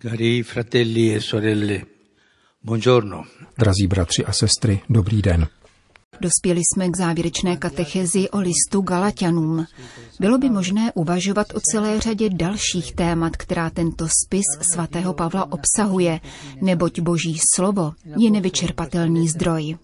Cari fratelli e sorelle, buongiorno. Drazí bratři a sestry, dobrý den. Dospěli jsme k závěrečné katechezi o listu Galatianům. Bylo by možné uvažovat o celé řadě dalších témat, která tento spis svatého Pavla obsahuje, neboť boží slovo je nevyčerpatelný zdroj.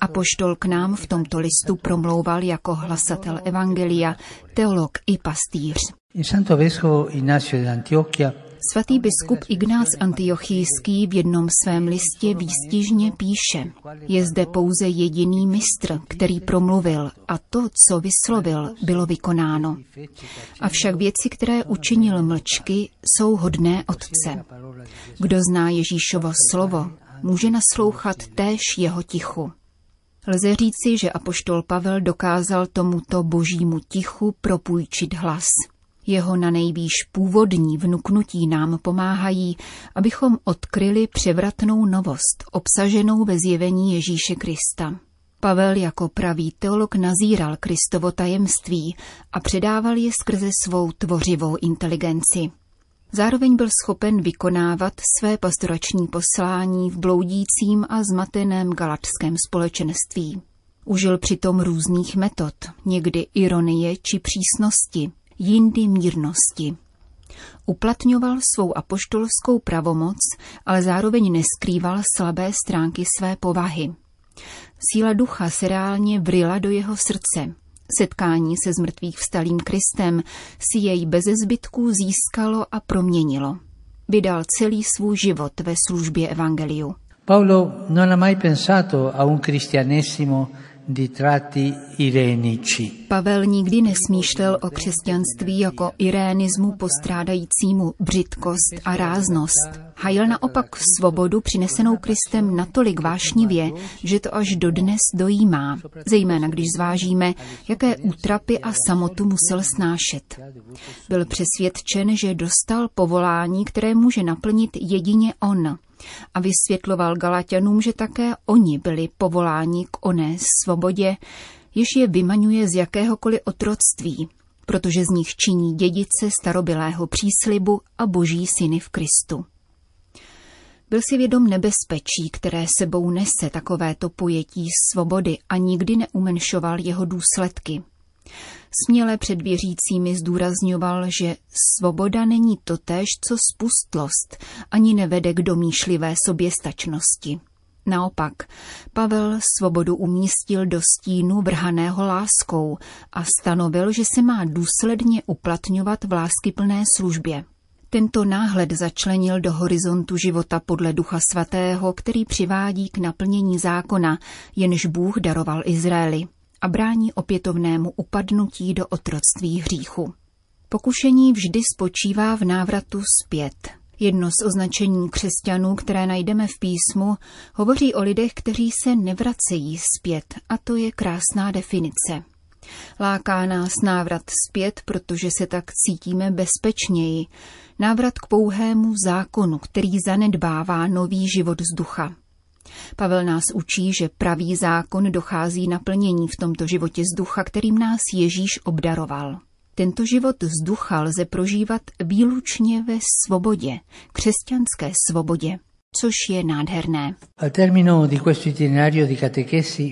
A poštol k nám v tomto listu promlouval jako hlasatel Evangelia, teolog i pastýř. Il santo vescovo Ignacio di Antiochia Svatý biskup Ignác Antiochijský v jednom svém listě výstižně píše, je zde pouze jediný mistr, který promluvil a to, co vyslovil, bylo vykonáno. Avšak věci, které učinil mlčky, jsou hodné otce. Kdo zná Ježíšovo slovo, může naslouchat též jeho tichu. Lze říci, že apoštol Pavel dokázal tomuto božímu tichu propůjčit hlas. Jeho na nejvýš původní vnuknutí nám pomáhají, abychom odkryli převratnou novost, obsaženou ve zjevení Ježíše Krista. Pavel jako pravý teolog nazíral Kristovo tajemství a předával je skrze svou tvořivou inteligenci. Zároveň byl schopen vykonávat své pastorační poslání v bloudícím a zmateném galatském společenství. Užil přitom různých metod, někdy ironie či přísnosti, jindy mírnosti. Uplatňoval svou apoštolskou pravomoc, ale zároveň neskrýval slabé stránky své povahy. Síla ducha se reálně vrila do jeho srdce. Setkání se zmrtvých vstalým Kristem si jej beze zbytků získalo a proměnilo. Vydal celý svůj život ve službě evangeliu. Paolo non ha mai pensato a un cristianesimo. Pavel nikdy nesmýšlel o křesťanství jako irénismu postrádajícímu břitkost a ráznost. Hajil naopak svobodu přinesenou Kristem natolik vášnivě, že to až dodnes dojímá, zejména když zvážíme, jaké útrapy a samotu musel snášet. Byl přesvědčen, že dostal povolání, které může naplnit jedině on, a vysvětloval Galatianům, že také oni byli povoláni k oné svobodě, jež je vymaňuje z jakéhokoliv otroctví, protože z nich činí dědice starobylého příslibu a boží syny v Kristu. Byl si vědom nebezpečí, které sebou nese takovéto pojetí svobody a nikdy neumenšoval jeho důsledky. Směle před věřícími zdůrazňoval, že svoboda není totéž, co spustlost, ani nevede k domýšlivé soběstačnosti. Naopak, Pavel svobodu umístil do stínu vrhaného láskou a stanovil, že se má důsledně uplatňovat v láskyplné službě. Tento náhled začlenil do horizontu života podle Ducha Svatého, který přivádí k naplnění zákona, jenž Bůh daroval Izraeli a brání opětovnému upadnutí do otroctví hříchu. Pokušení vždy spočívá v návratu zpět. Jedno z označení křesťanů, které najdeme v písmu, hovoří o lidech, kteří se nevracejí zpět, a to je krásná definice. Láká nás návrat zpět, protože se tak cítíme bezpečněji. Návrat k pouhému zákonu, který zanedbává nový život z ducha. Pavel nás učí, že pravý zákon dochází naplnění v tomto životě z ducha, kterým nás Ježíš obdaroval. Tento život z ducha lze prožívat výlučně ve svobodě, křesťanské svobodě, což je nádherné.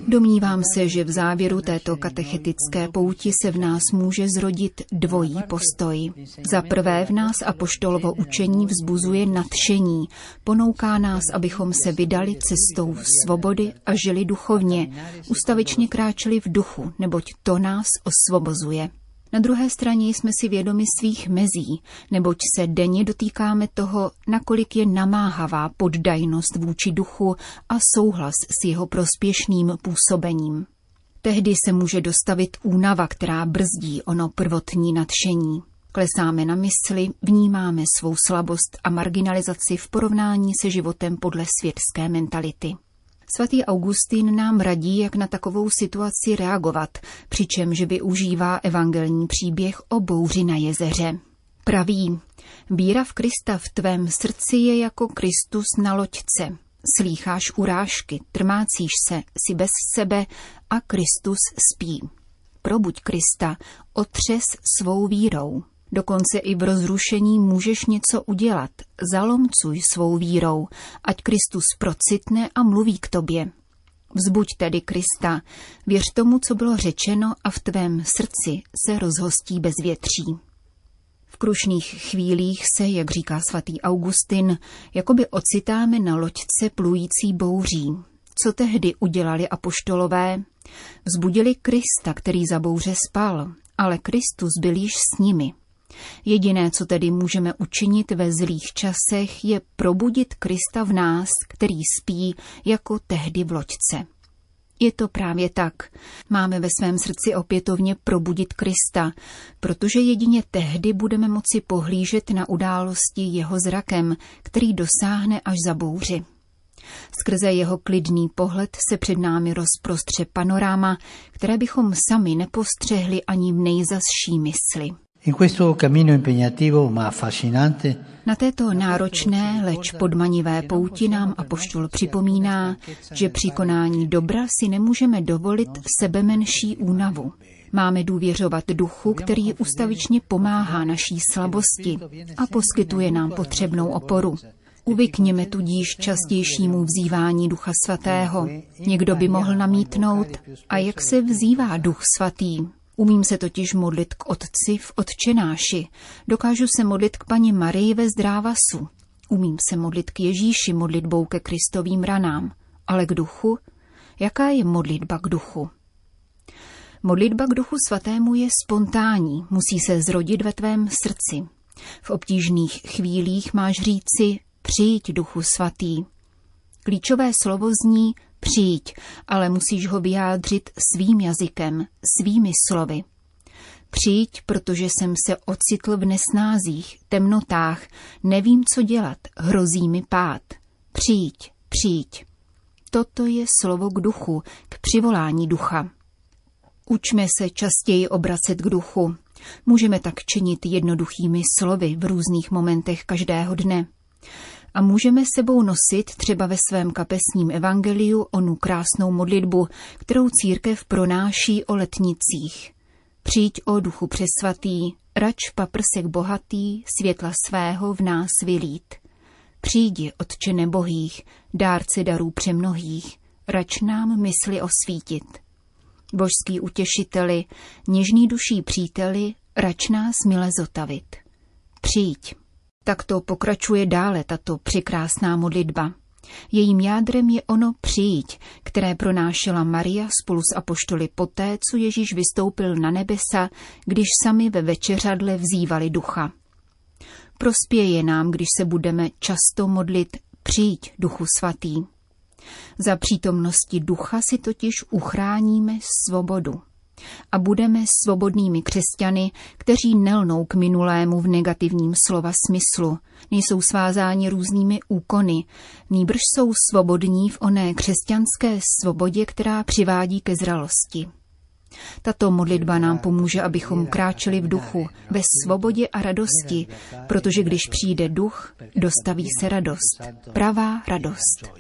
Domnívám se, že v závěru této katechetické pouti se v nás může zrodit dvojí postoj. Za prvé v nás apoštolovo učení vzbuzuje nadšení, ponouká nás, abychom se vydali cestou svobody a žili duchovně, ustavičně kráčeli v duchu, neboť to nás osvobozuje. Na druhé straně jsme si vědomi svých mezí, neboť se denně dotýkáme toho, nakolik je namáhavá poddajnost vůči duchu a souhlas s jeho prospěšným působením. Tehdy se může dostavit únava, která brzdí ono prvotní nadšení. Klesáme na mysli, vnímáme svou slabost a marginalizaci v porovnání se životem podle světské mentality. Svatý Augustín nám radí, jak na takovou situaci reagovat, přičemž využívá evangelní příběh o bouři na jezeře. Praví, víra v Krista v tvém srdci je jako Kristus na loďce. Slýcháš urážky, trmácíš se, si bez sebe a Kristus spí. Probuď Krista, otřes svou vírou. Dokonce i v rozrušení můžeš něco udělat. Zalomcuj svou vírou, ať Kristus procitne a mluví k tobě. Vzbuď tedy Krista, věř tomu, co bylo řečeno a v tvém srdci se rozhostí bez větří. V krušných chvílích se, jak říká svatý Augustin, jakoby ocitáme na loďce plující bouří. Co tehdy udělali apoštolové? Vzbudili Krista, který za bouře spal, ale Kristus byl již s nimi. Jediné, co tedy můžeme učinit ve zlých časech, je probudit Krista v nás, který spí jako tehdy v loďce. Je to právě tak. Máme ve svém srdci opětovně probudit Krista, protože jedině tehdy budeme moci pohlížet na události jeho zrakem, který dosáhne až za bouři. Skrze jeho klidný pohled se před námi rozprostře panoráma, které bychom sami nepostřehli ani v nejzasší mysli. Na této náročné, leč podmanivé pouti nám apoštol připomíná, že při konání dobra si nemůžeme dovolit sebe menší únavu. Máme důvěřovat duchu, který ustavičně pomáhá naší slabosti a poskytuje nám potřebnou oporu. Uvykněme tudíž častějšímu vzývání Ducha Svatého. Někdo by mohl namítnout, a jak se vzývá Duch Svatý? Umím se totiž modlit k Otci v Otčenáši. Dokážu se modlit k paní Marii ve zdrávasu. Umím se modlit k Ježíši modlitbou ke Kristovým ranám. Ale k duchu? Jaká je modlitba k duchu? Modlitba k duchu svatému je spontánní, musí se zrodit ve tvém srdci. V obtížných chvílích máš říci přijď duchu svatý. Klíčové slovo zní Přijď, ale musíš ho vyjádřit svým jazykem, svými slovy. Přijď, protože jsem se ocitl v nesnázích, temnotách, nevím, co dělat, hrozí mi pád. Přijď, přijď. Toto je slovo k duchu, k přivolání ducha. Učme se častěji obracet k duchu. Můžeme tak činit jednoduchými slovy v různých momentech každého dne a můžeme sebou nosit třeba ve svém kapesním evangeliu onu krásnou modlitbu, kterou církev pronáší o letnicích. Přijď o duchu přesvatý, rač paprsek bohatý, světla svého v nás vylít. Přijdi, Otče nebohých, dárce darů přemnohých, rač nám mysli osvítit. Božský utěšiteli, něžný duší příteli, rač nás mile zotavit. Přijď. Takto pokračuje dále tato překrásná modlitba. Jejím jádrem je ono přijít, které pronášela Maria spolu s apoštoly poté, co Ježíš vystoupil na nebesa, když sami ve večeřadle vzývali ducha. Prospěje nám, když se budeme často modlit přijď duchu svatý. Za přítomnosti ducha si totiž uchráníme svobodu a budeme svobodnými křesťany, kteří nelnou k minulému v negativním slova smyslu, nejsou svázáni různými úkony, nýbrž jsou svobodní v oné křesťanské svobodě, která přivádí ke zralosti. Tato modlitba nám pomůže, abychom kráčeli v duchu, ve svobodě a radosti, protože když přijde duch, dostaví se radost, pravá radost.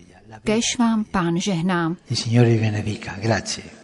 Kéž vám pán žehnám. Il Signore benedica. Grazie.